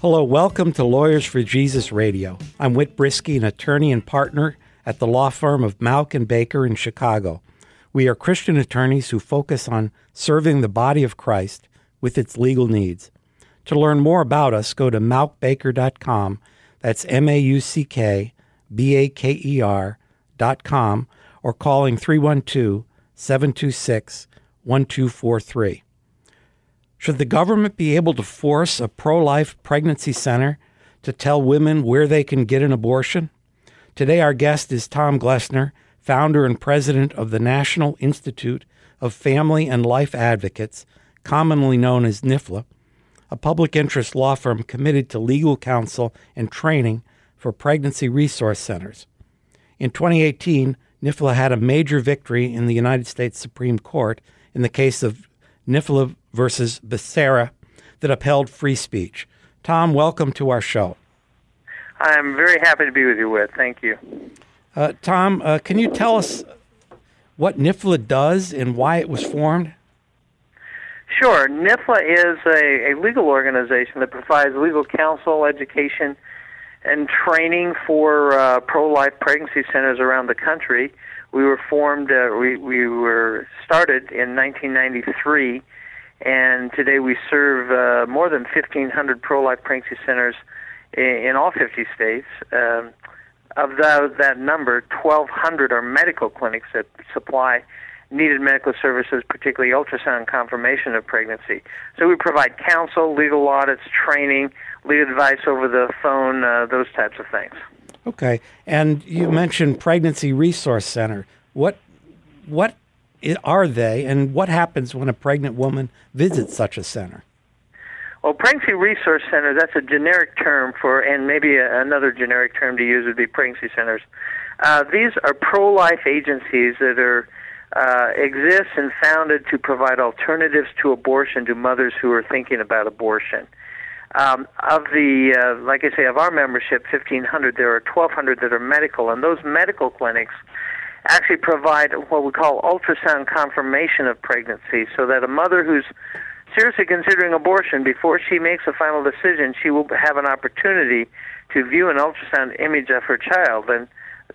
Hello, welcome to Lawyers for Jesus Radio. I'm Whit Brisky, an attorney and partner at the law firm of Mauck and Baker in Chicago. We are Christian attorneys who focus on serving the body of Christ with its legal needs. To learn more about us, go to mauckbaker.com. That's M A U C K B A K E R.com or calling 312 726 1243. Should the government be able to force a pro life pregnancy center to tell women where they can get an abortion? Today, our guest is Tom Glessner, founder and president of the National Institute of Family and Life Advocates, commonly known as NIFLA, a public interest law firm committed to legal counsel and training for pregnancy resource centers. In 2018, NIFLA had a major victory in the United States Supreme Court in the case of NIFLA versus Becerra that upheld free speech. Tom, welcome to our show. I'm very happy to be with you, Whit. Thank you. Uh, Tom, uh, can you tell us what NIFLA does and why it was formed? Sure. NIFLA is a, a legal organization that provides legal counsel, education, and training for uh, pro-life pregnancy centers around the country. We were formed, uh, we, we were started in 1993 and today we serve uh, more than 1,500 pro-life pregnancy centers in, in all 50 states. Um, of the, that number, 1,200 are medical clinics that supply needed medical services, particularly ultrasound confirmation of pregnancy. So we provide counsel, legal audits, training, legal advice over the phone, uh, those types of things. Okay, and you mentioned Pregnancy Resource Center. What what are they, and what happens when a pregnant woman visits such a center? Well, pregnancy resource center, that's a generic term for, and maybe a, another generic term to use would be pregnancy centers. Uh, these are pro life agencies that are uh, exist and founded to provide alternatives to abortion to mothers who are thinking about abortion. Um, of the, uh, like I say, of our membership, 1,500, there are 1,200 that are medical, and those medical clinics actually provide what we call ultrasound confirmation of pregnancy so that a mother who's seriously considering abortion, before she makes a final decision, she will have an opportunity to view an ultrasound image of her child. And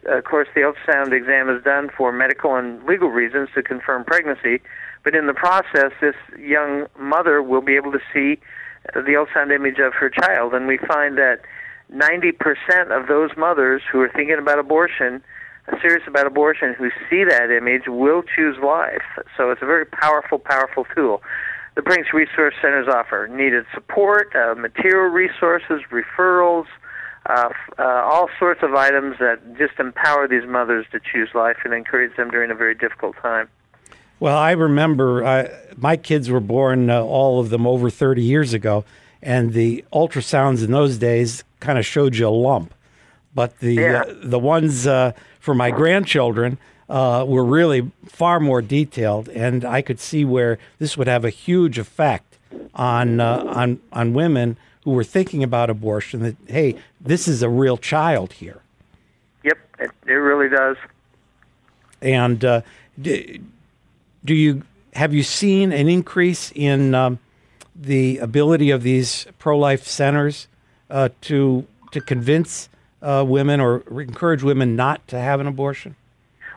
of course, the ultrasound exam is done for medical and legal reasons to confirm pregnancy. But in the process, this young mother will be able to see the ultrasound image of her child. And we find that 90% of those mothers who are thinking about abortion serious about abortion who see that image will choose life. So it's a very powerful, powerful tool. The Brinks Resource Centers offer needed support, uh, material resources, referrals, uh, uh, all sorts of items that just empower these mothers to choose life and encourage them during a very difficult time. Well, I remember uh, my kids were born, uh, all of them over 30 years ago, and the ultrasounds in those days kind of showed you a lump. But the Yeah. uh, the ones uh, for my grandchildren uh, were really far more detailed, and I could see where this would have a huge effect on uh, on on women who were thinking about abortion. That hey, this is a real child here, Yep, it, it really does. and uh, do, you have you seen an increase in um, the ability of these pro life centers uh, to to convince uh, women or encourage women not to have an abortion?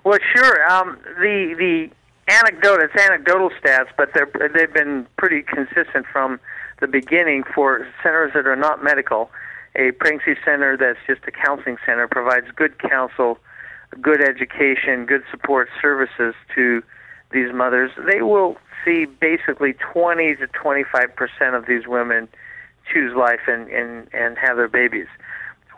Well, sure. Um, the the anecdote it's anecdotal stats, but they're they've been pretty consistent from the beginning for centers that are not medical. A pregnancy center that's just a counseling center provides good counsel, good education, good support services to these mothers. They will see basically 20 to 25 percent of these women choose life and and and have their babies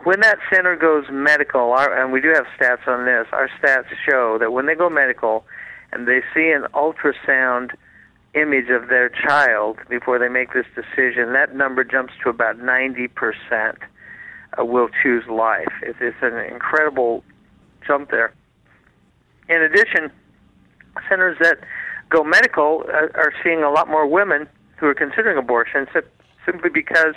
when that center goes medical, our, and we do have stats on this, our stats show that when they go medical and they see an ultrasound image of their child before they make this decision, that number jumps to about 90%. uh, will choose life. It's, it's an incredible jump there. In addition, centers that go medical uh, are seeing a lot more women who are considering abortion simply because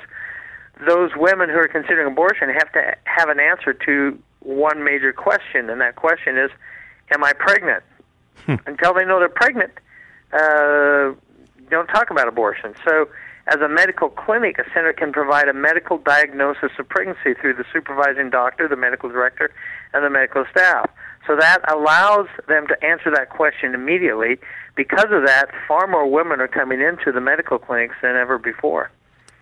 those women who are considering abortion have to have an answer to one major question, and that question is, "Am I pregnant?" Hmm. Until they know they're pregnant, uh, don't talk about abortion. So, as a medical clinic, a center can provide a medical diagnosis of pregnancy through the supervising doctor, the medical director, and the medical staff. So that allows them to answer that question immediately. Because of that, far more women are coming into the medical clinics than ever before.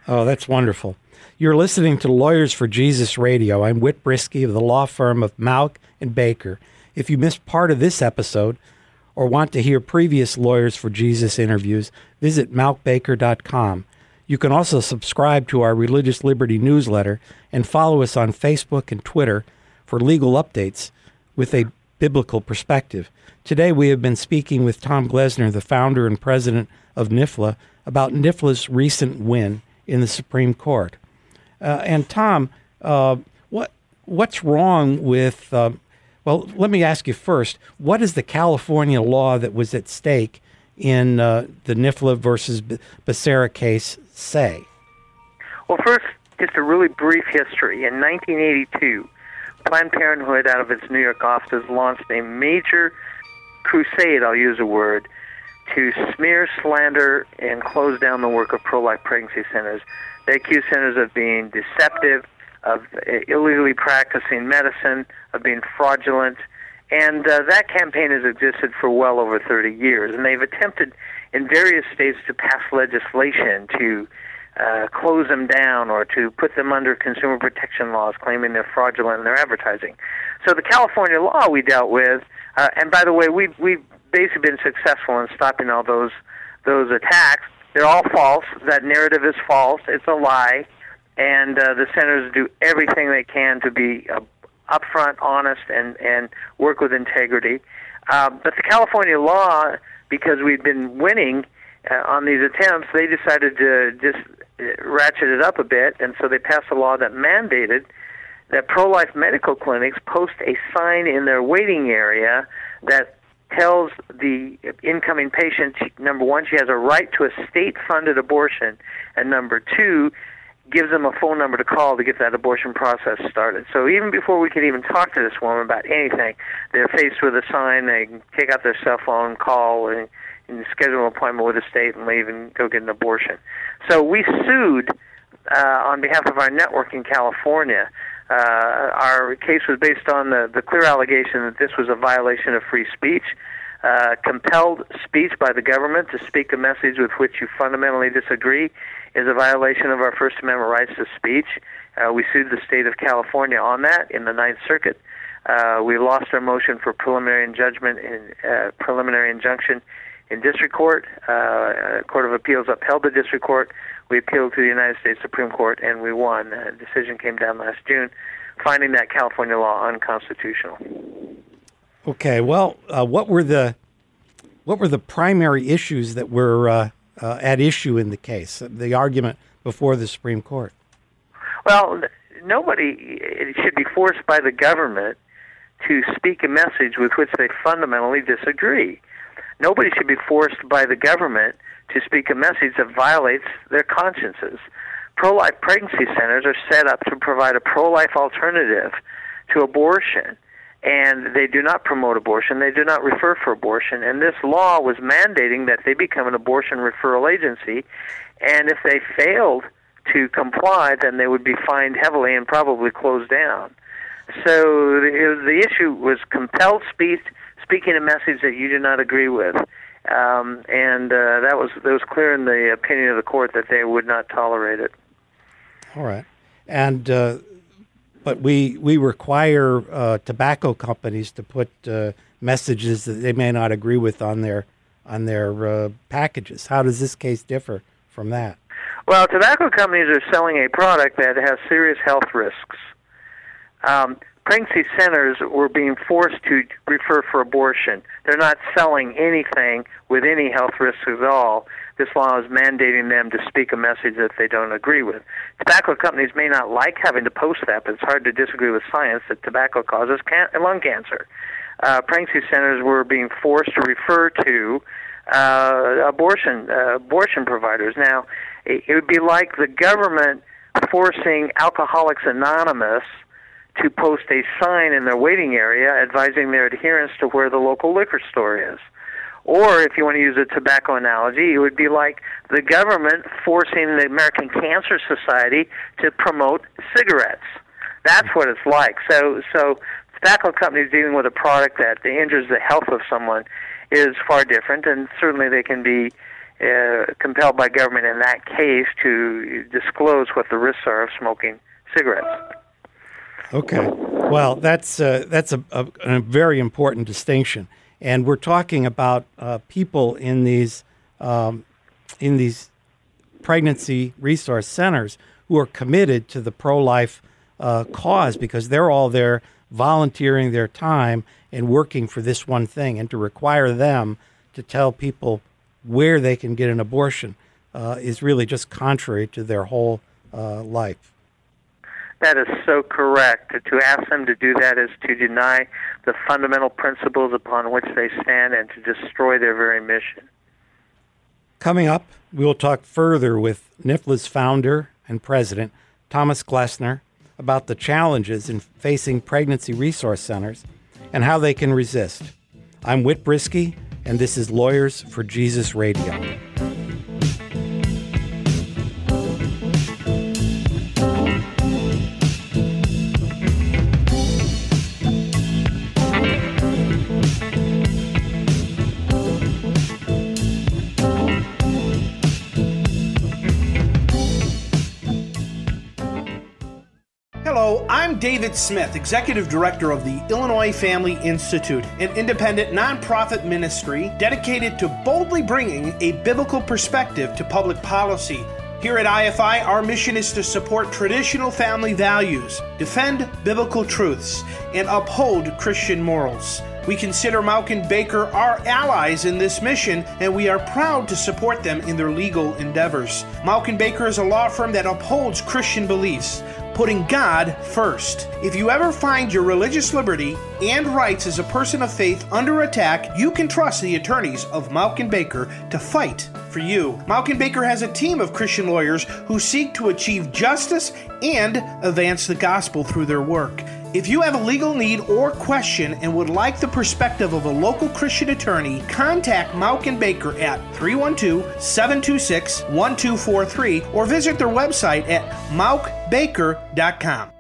Oh, that's wonderful. You're listening to Lawyers for Jesus Radio. I'm Whit Brisky of the law firm of Mauck and Baker. If you missed part of this episode or want to hear previous Lawyers for Jesus interviews, visit mauckbaker.com. You can also subscribe to our Religious Liberty newsletter and follow us on Facebook and Twitter for legal updates with a biblical perspective. Today we have been speaking with Tom Glessner, the founder and president of NIFLA, about NIFLA's recent win in the Supreme Court. Uh, and Tom, uh, what what's wrong with? Uh, well, let me ask you first. What is the California law that was at stake in uh, the NIFLA versus Becerra case say? Well, first, just a really brief history. In 1982, Planned Parenthood, out of its New York offices, launched a major crusade, I'll use a word, to smear, slander, and close down the work of pro life pregnancy centers. They accuse centers of being deceptive, of illegally practicing medicine, of being fraudulent, and uh, that campaign has existed for well over 30 years. And they've attempted in various states to pass legislation to uh, close them down or to put them under consumer protection laws, claiming they're fraudulent in their advertising. So the California law we dealt with, uh, and by the way, we've we've basically been successful in stopping all those those attacks. They're all false. That narrative is false. It's a lie, and uh, the centers do everything they can to be uh, upfront, honest, and and work with integrity. Uh, but the California law, because we've been winning uh, on these attempts, they decided to just ratchet it up a bit, and so they passed a law that mandated that pro-life medical clinics post a sign in their waiting area that tells the incoming patient number one she has a right to a state-funded abortion, and number two gives them a phone number to call to get that abortion process started. So even before we can even talk to this woman about anything, they're faced with a sign. They take out their cell phone, call, and and schedule an appointment with the state and leave and go get an abortion. So we sued uh, on behalf of our network in California. Uh, our case was based on the, the clear allegation that this was a violation of free speech, uh, compelled speech by the government to speak a message with which you fundamentally disagree is a violation of our First Amendment rights to speech. Uh, we sued the state of California on that in the Ninth Circuit. Uh, we lost our motion for preliminary judgment and uh, preliminary injunction in district court. Uh, Court of Appeals upheld the district court. We appealed to the United States Supreme Court, and we won. A decision came down last June, finding that California law unconstitutional. Okay. Well, uh, what were the what were the primary issues that were uh, uh at issue in the case? The argument before the Supreme Court. Well, nobody should be forced by the government to speak a message with which they fundamentally disagree. Nobody should be forced by the government to speak a message that violates their consciences. Pro life pregnancy centers are set up to provide a pro life alternative to abortion, and they do not promote abortion, they do not refer for abortion, and this law was mandating that they become an abortion referral agency, and if they failed to comply, then they would be fined heavily and probably closed down. So the, the issue was compelled speech speaking a message that you do not agree with. Um, and uh, that was that was clear in the opinion of the court that they would not tolerate it. All right, and uh, but we we require uh, tobacco companies to put uh, messages that they may not agree with on their on their uh, packages. How does this case differ from that? Well, tobacco companies are selling a product that has serious health risks. Um, pregnancy centers were being forced to refer for abortion. They're not selling anything with any health risks at all. this law is mandating them to speak a message that they don't agree with. Tobacco companies may not like having to post that, but it's hard to disagree with science that tobacco causes can- lung cancer. Uh, pregnancy centers were being forced to refer to uh, abortion uh, abortion providers. Now, it, it would be like the government forcing Alcoholics Anonymous to post a sign in their waiting area advising their adherents to where the local liquor store is. Or, if you want to use a tobacco analogy, it would be like the government forcing the American Cancer Society to promote cigarettes. That's what it's like. So, so tobacco companies dealing with a product that injures the health of someone is far different, and certainly they can be uh, compelled by government in that case to disclose what the risks are of smoking cigarettes. Okay. Well, that's uh, that's a, a, a, very important distinction, and we're talking about uh, people in these um, in these pregnancy resource centers who are committed to the pro-life uh, cause because they're all there volunteering their time and working for this one thing, and to require them to tell people where they can get an abortion uh, is really just contrary to their whole uh, life. That is so correct. To ask them to do that is to deny the fundamental principles upon which they stand and to destroy their very mission. Coming up, we will talk further with NIFLA's founder and president, Thomas Glessner, about the challenges in facing pregnancy resource centers and how they can resist. I'm Whit Brisky, and this is Lawyers for Jesus Radio. David Smith, Executive Director of the Illinois Family Institute, an independent nonprofit ministry dedicated to boldly bringing a biblical perspective to public policy. Here at IFI, our mission is to support traditional family values, defend biblical truths, and uphold Christian morals. We consider Mauck and Baker our allies in this mission, and we are proud to support them in their legal endeavors. Mauck and Baker is a law firm that upholds Christian beliefs putting God first. If you ever find your religious liberty and rights as a person of faith under attack, you can trust the attorneys of Mauck and Baker to fight for you. Mauck and Baker has a team of Christian lawyers who seek to achieve justice and advance the gospel through their work. If you have a legal need or question and would like the perspective of a local Christian attorney, contact Mauck and Baker at 312-726-1243 or visit their website at mauckbaker.com.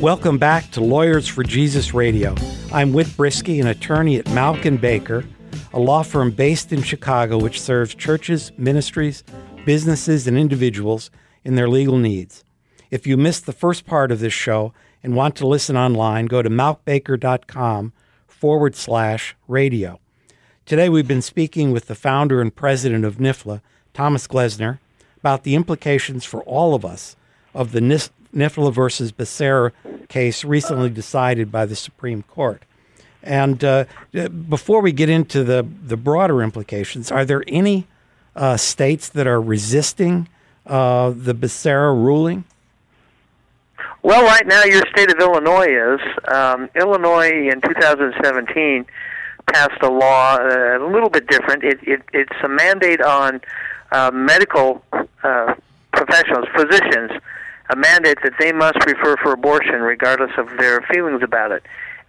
Welcome back to Lawyers for Jesus Radio. I'm Whit Brisky, an attorney at Mauck and Baker, a law firm based in Chicago which serves churches, ministries, businesses, and individuals in their legal needs. If you missed the first part of this show and want to listen online, go to mauckbaker.com forward slash radio. Today we've been speaking with the founder and president of NIFLA, Thomas Glessner, about the implications for all of us of the NIFLA versus Becerra case recently decided by the Supreme Court. And uh, before we get into the, the broader implications, are there any uh, states that are resisting uh, the Becerra ruling? Well, right now, your state of Illinois is. Um, Illinois in 2017 passed a law uh, a little bit different. It, it, it's a mandate on uh, medical uh, professionals, physicians, a mandate that they must refer for abortion regardless of their feelings about it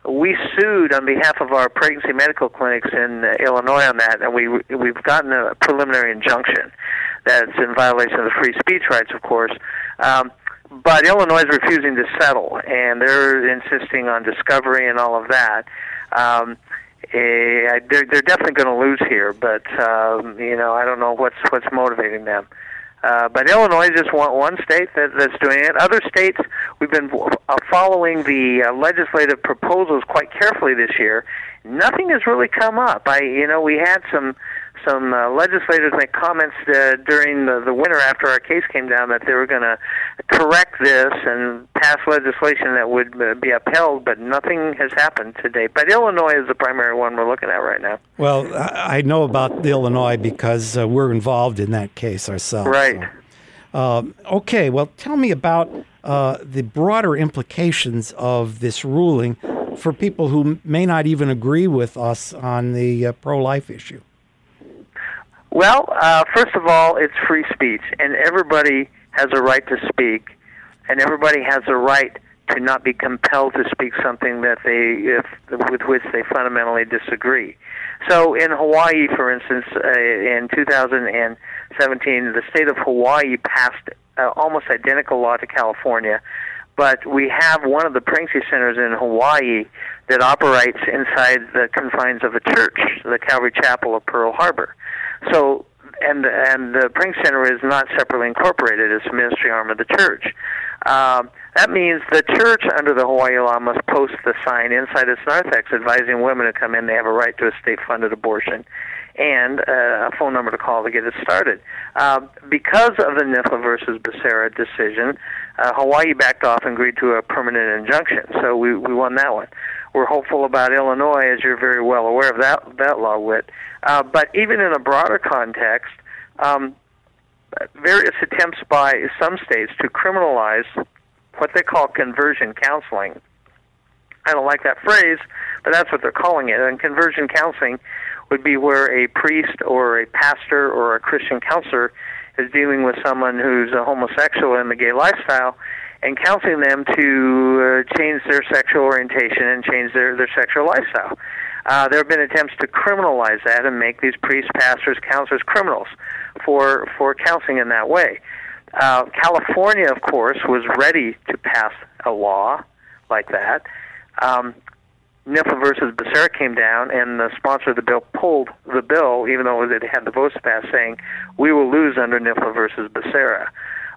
we sued on behalf of our pregnancy medical clinics in uh, Illinois on that, and we we've gotten a preliminary injunction that's in violation of the free speech rights, of course. Um, but Illinois is refusing to settle, and they're insisting on discovery and all of that. Um, eh, they're, they're definitely going to lose here, but um, you know I don't know what's what's motivating them. Uh, but Illinois is just one, one state that, that's doing it. Other states, we've been uh, following the uh, legislative proposals quite carefully this year. Nothing has really come up. I, you know, we had some some uh, legislators make comments uh, during the, the winter after our case came down that they were going to correct this and pass legislation that would uh, be upheld, but nothing has happened to date. But Illinois is the primary one we're looking at right now. Well, I know about Illinois because uh, we're involved in that case ourselves. Right. So. Um, okay, well, tell me about uh, the broader implications of this ruling for people who may not even agree with us on the uh, pro life issue. Well, uh, first of all, it's free speech, and everybody has a right to speak, and everybody has a right to not be compelled to speak something that they if, with which they fundamentally disagree. So, in Hawaii, for instance, uh, in 2017, the state of Hawaii passed uh, almost identical law to California, but we have one of the pregnancy centers in Hawaii that operates inside the confines of a church, the Calvary Chapel of Pearl Harbor. So, and and the pregnancy center is not separately incorporated; it's a ministry arm of the church. Um, that means the church, under the Hawaii law, must post the sign inside its narthex advising women who come in they have a right to a state-funded abortion and uh, a phone number to call to get it started. Uh, because of the NIFLA versus Becerra decision, uh, Hawaii backed off and agreed to a permanent injunction, so we, we won that one. We're hopeful about Illinois, as you're very well aware of that, that law, Whit. Uh, but even in a broader context, um, various attempts by some states to criminalize what they call conversion counseling. I don't like that phrase, but that's what they're calling it. And conversion counseling would be where a priest or a pastor or a Christian counselor is dealing with someone who's a homosexual in the gay lifestyle and counseling them to uh, change their sexual orientation and change their, their sexual lifestyle. Uh, there have been attempts to criminalize that and make these priests, pastors, counselors criminals for for counseling in that way. Uh, California, of course, was ready to pass a law like that. Um, NIFLA versus Becerra came down, and the sponsor of the bill pulled the bill, even though it had the votes passed, saying we will lose under NIFLA versus Becerra.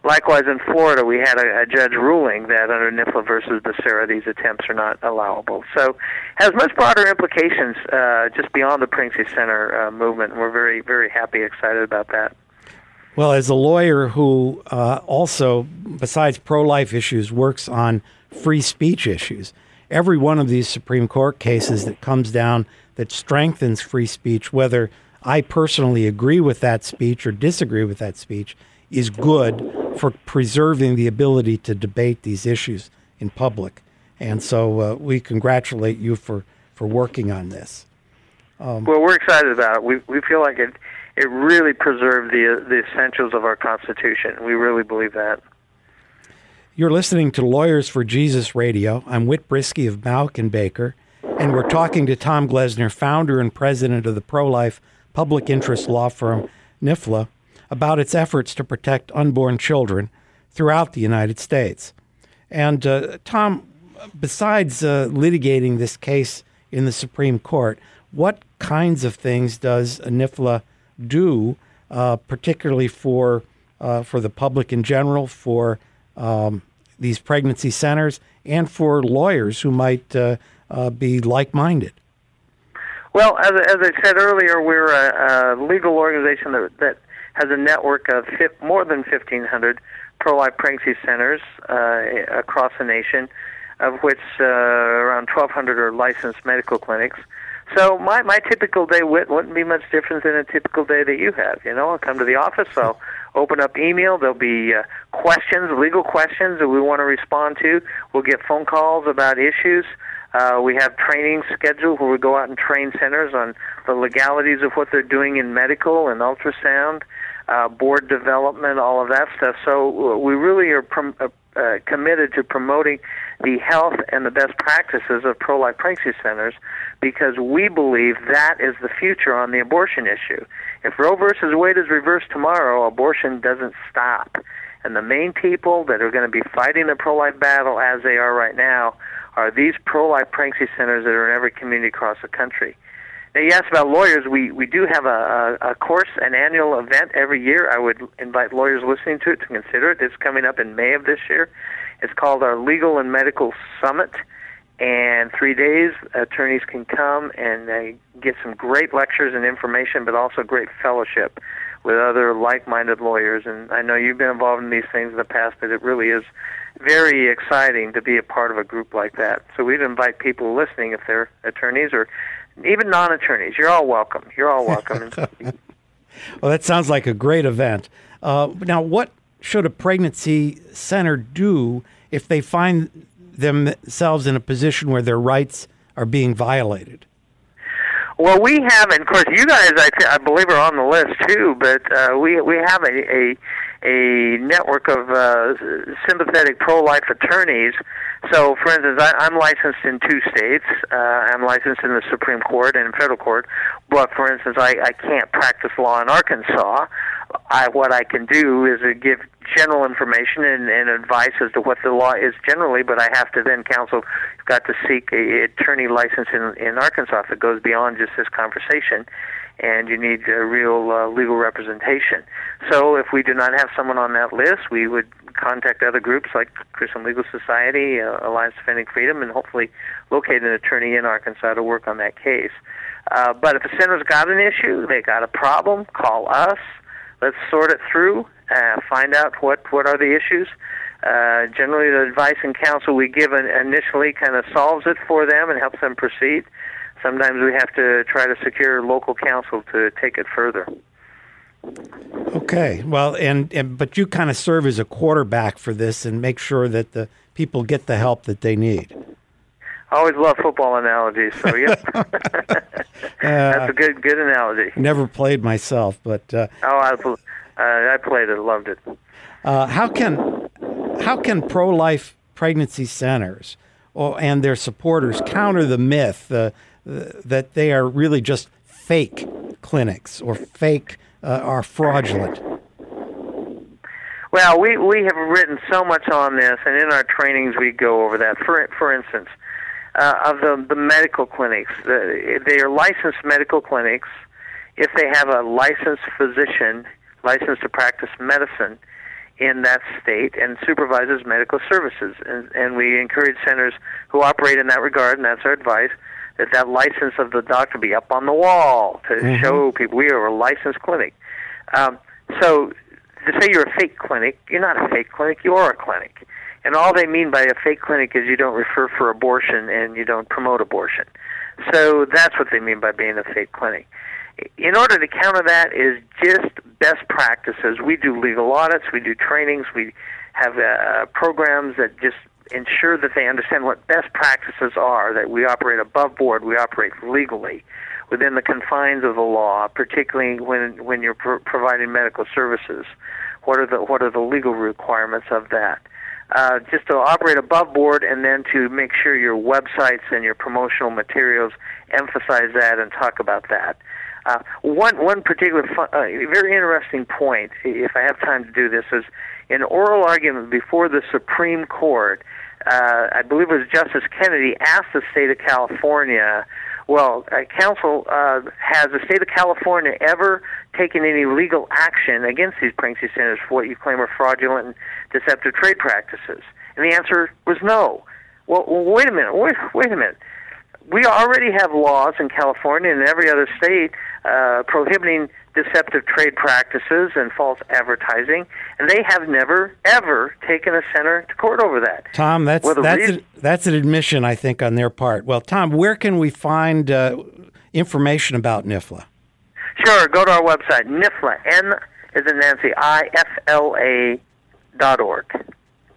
Likewise, in Florida, we had a, a judge ruling that under NIFLA versus Becerra, these attempts are not allowable. So, has much broader implications uh, just beyond the Pregnancy Center uh, movement. We're very, very happy, excited about that. Well, as a lawyer who uh, also, besides pro life issues, works on free speech issues, every one of these Supreme Court cases that comes down that strengthens free speech, whether I personally agree with that speech or disagree with that speech, is good for preserving the ability to debate these issues in public. And so uh, we congratulate you for, for working on this. Um, well, we're excited about it. We, we feel like it, it really preserved the, the essentials of our Constitution. We really believe that. You're listening to Lawyers for Jesus Radio. I'm Whit Brisky of Mauck and Baker, and we're talking to Tom Glessner, founder and president of the pro life public interest law firm NIFLA about its efforts to protect unborn children throughout the United States. And uh, Tom, besides uh, litigating this case in the Supreme Court, what kinds of things does NIFLA do, uh, particularly for uh, for the public in general, for um, these pregnancy centers, and for lawyers who might uh, uh, be like-minded? Well, as, as I said earlier, we're a, a legal organization that, that has a network of more than 1,500 pro-life pregnancy centers uh, across the nation, of which uh, around 1,200 are licensed medical clinics. So my my typical day wouldn't be much different than a typical day that you have. You know, I'll come to the office, I'll open up email. There'll be uh, questions, legal questions that we want to respond to. We'll get phone calls about issues. Uh, we have training scheduled where we go out and train centers on the legalities of what they're doing in medical and ultrasound uh, board development, all of that stuff. So uh, we really are prom- uh, uh, committed to promoting the health and the best practices of pro-life pregnancy centers because we believe that is the future on the abortion issue. If Roe versus Wade is reversed tomorrow, abortion doesn't stop. And the main people that are going to be fighting the pro-life battle as they are right now are these pro-life pregnancy centers that are in every community across the country. Now, you asked about lawyers. We we do have a, a, a course, an annual event every year. I would invite lawyers listening to it to consider it. It's coming up in May of this year. It's called our Legal and Medical Summit, And three days, attorneys can come and uh, get some great lectures and information, but also great fellowship with other like-minded lawyers. And I know you've been involved in these things in the past, but it really is very exciting to be a part of a group like that. So we'd invite people listening if they're attorneys or even non-attorneys. You're all welcome. You're all welcome. well, that sounds like a great event. Uh, now, what should a pregnancy center do if they find themselves in a position where their rights are being violated? Well, we have, and of course, you guys, I, th- I believe, are on the list too. But uh, we we have a a, a network of uh, sympathetic pro-life attorneys. So, for instance, I, I'm licensed in two states. Uh, I'm licensed in the Supreme Court and in federal court. But, for instance, I, I can't practice law in Arkansas. I, what I can do is give general information and, and advice as to what the law is generally, but I have to then counsel. You've got to seek a attorney license in in Arkansas that goes beyond just this conversation, and you need a real uh, legal representation. So if we do not have someone on that list, we would contact other groups like Christian Legal Society, uh, Alliance Defending Freedom, and hopefully locate an attorney in Arkansas to work on that case. Uh, but if a center's got an issue, they got a problem, call us. Let's sort it through uh, find out what what are the issues. Uh, generally, the advice and counsel we give initially kind of solves it for them and helps them proceed. Sometimes we have to try to secure local counsel to take it further. Okay, well, and, and but you kind of serve as a quarterback for this and make sure that the people get the help that they need. I always love football analogies, so yeah, uh, that's a good good analogy. Never played myself, but uh, oh, I uh, I played it, loved it. Uh, how can how can pro life pregnancy centers or, and their supporters counter the myth uh, that they are really just fake clinics or fake uh, are fraudulent? Well, we we have written so much on this, and in our trainings we go over that. For for instance, uh, of the the medical clinics, the, they are licensed medical clinics. If they have a licensed physician licensed to practice medicine in that state and supervises medical services. And, and we encourage centers who operate in that regard, and that's our advice, that that license of the doctor be up on the wall to mm-hmm. show people we are a licensed clinic. Um, so to say you're a fake clinic, you're not a fake clinic, you are a clinic. And all they mean by a fake clinic is you don't refer for abortion and you don't promote abortion. So that's what they mean by being a fake clinic in order to counter that is just best practices. We do legal audits, we do trainings, we have uh, programs that just ensure that they understand what best practices are, that we operate above board, we operate legally within the confines of the law, particularly when when you're pro- providing medical services. What are the what are the legal requirements of that? Uh, just to operate above board and then to make sure your websites and your promotional materials emphasize that and talk about that. Uh, one one particular fun, uh, very interesting point, if I have time to do this, is an oral argument before the Supreme Court. Uh, I believe it was Justice Kennedy asked the state of California. Well, uh, counsel uh, has the state of California ever taken any legal action against these pregnancy centers for what you claim are fraudulent and deceptive trade practices? And the answer was no. Well, wait a minute. Wait, wait a minute we already have laws in California and every other state uh, prohibiting deceptive trade practices and false advertising, and they have never ever taken a center to court over that. Tom, that's well, that's reason- a, that's an admission, I think, on their part. Well, Tom, where can we find uh, information about NIFLA? Sure, go to our website, NIFLA, N is in Nancy, I F L A dot org.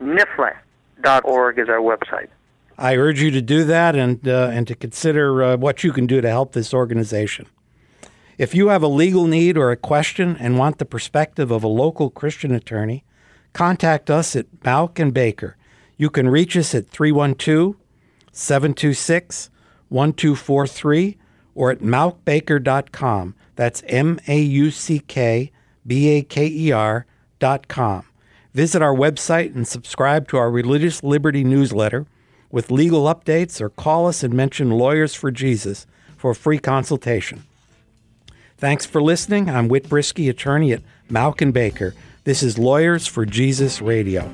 NIFLA dot org is our website. I urge you to do that and, uh, and to consider uh, what you can do to help this organization. If you have a legal need or a question and want the perspective of a local Christian attorney, contact us at Mauck and Baker. You can reach us at 312 726 1243 or at mauckbaker.com. That's M A U C K B A K E R.com. Visit our website and subscribe to our Religious Liberty newsletter with legal updates or call us and mention Lawyers for Jesus for a free consultation. Thanks for listening. I'm Whit Brisky, attorney at Mauck and Baker. This is Lawyers for Jesus Radio.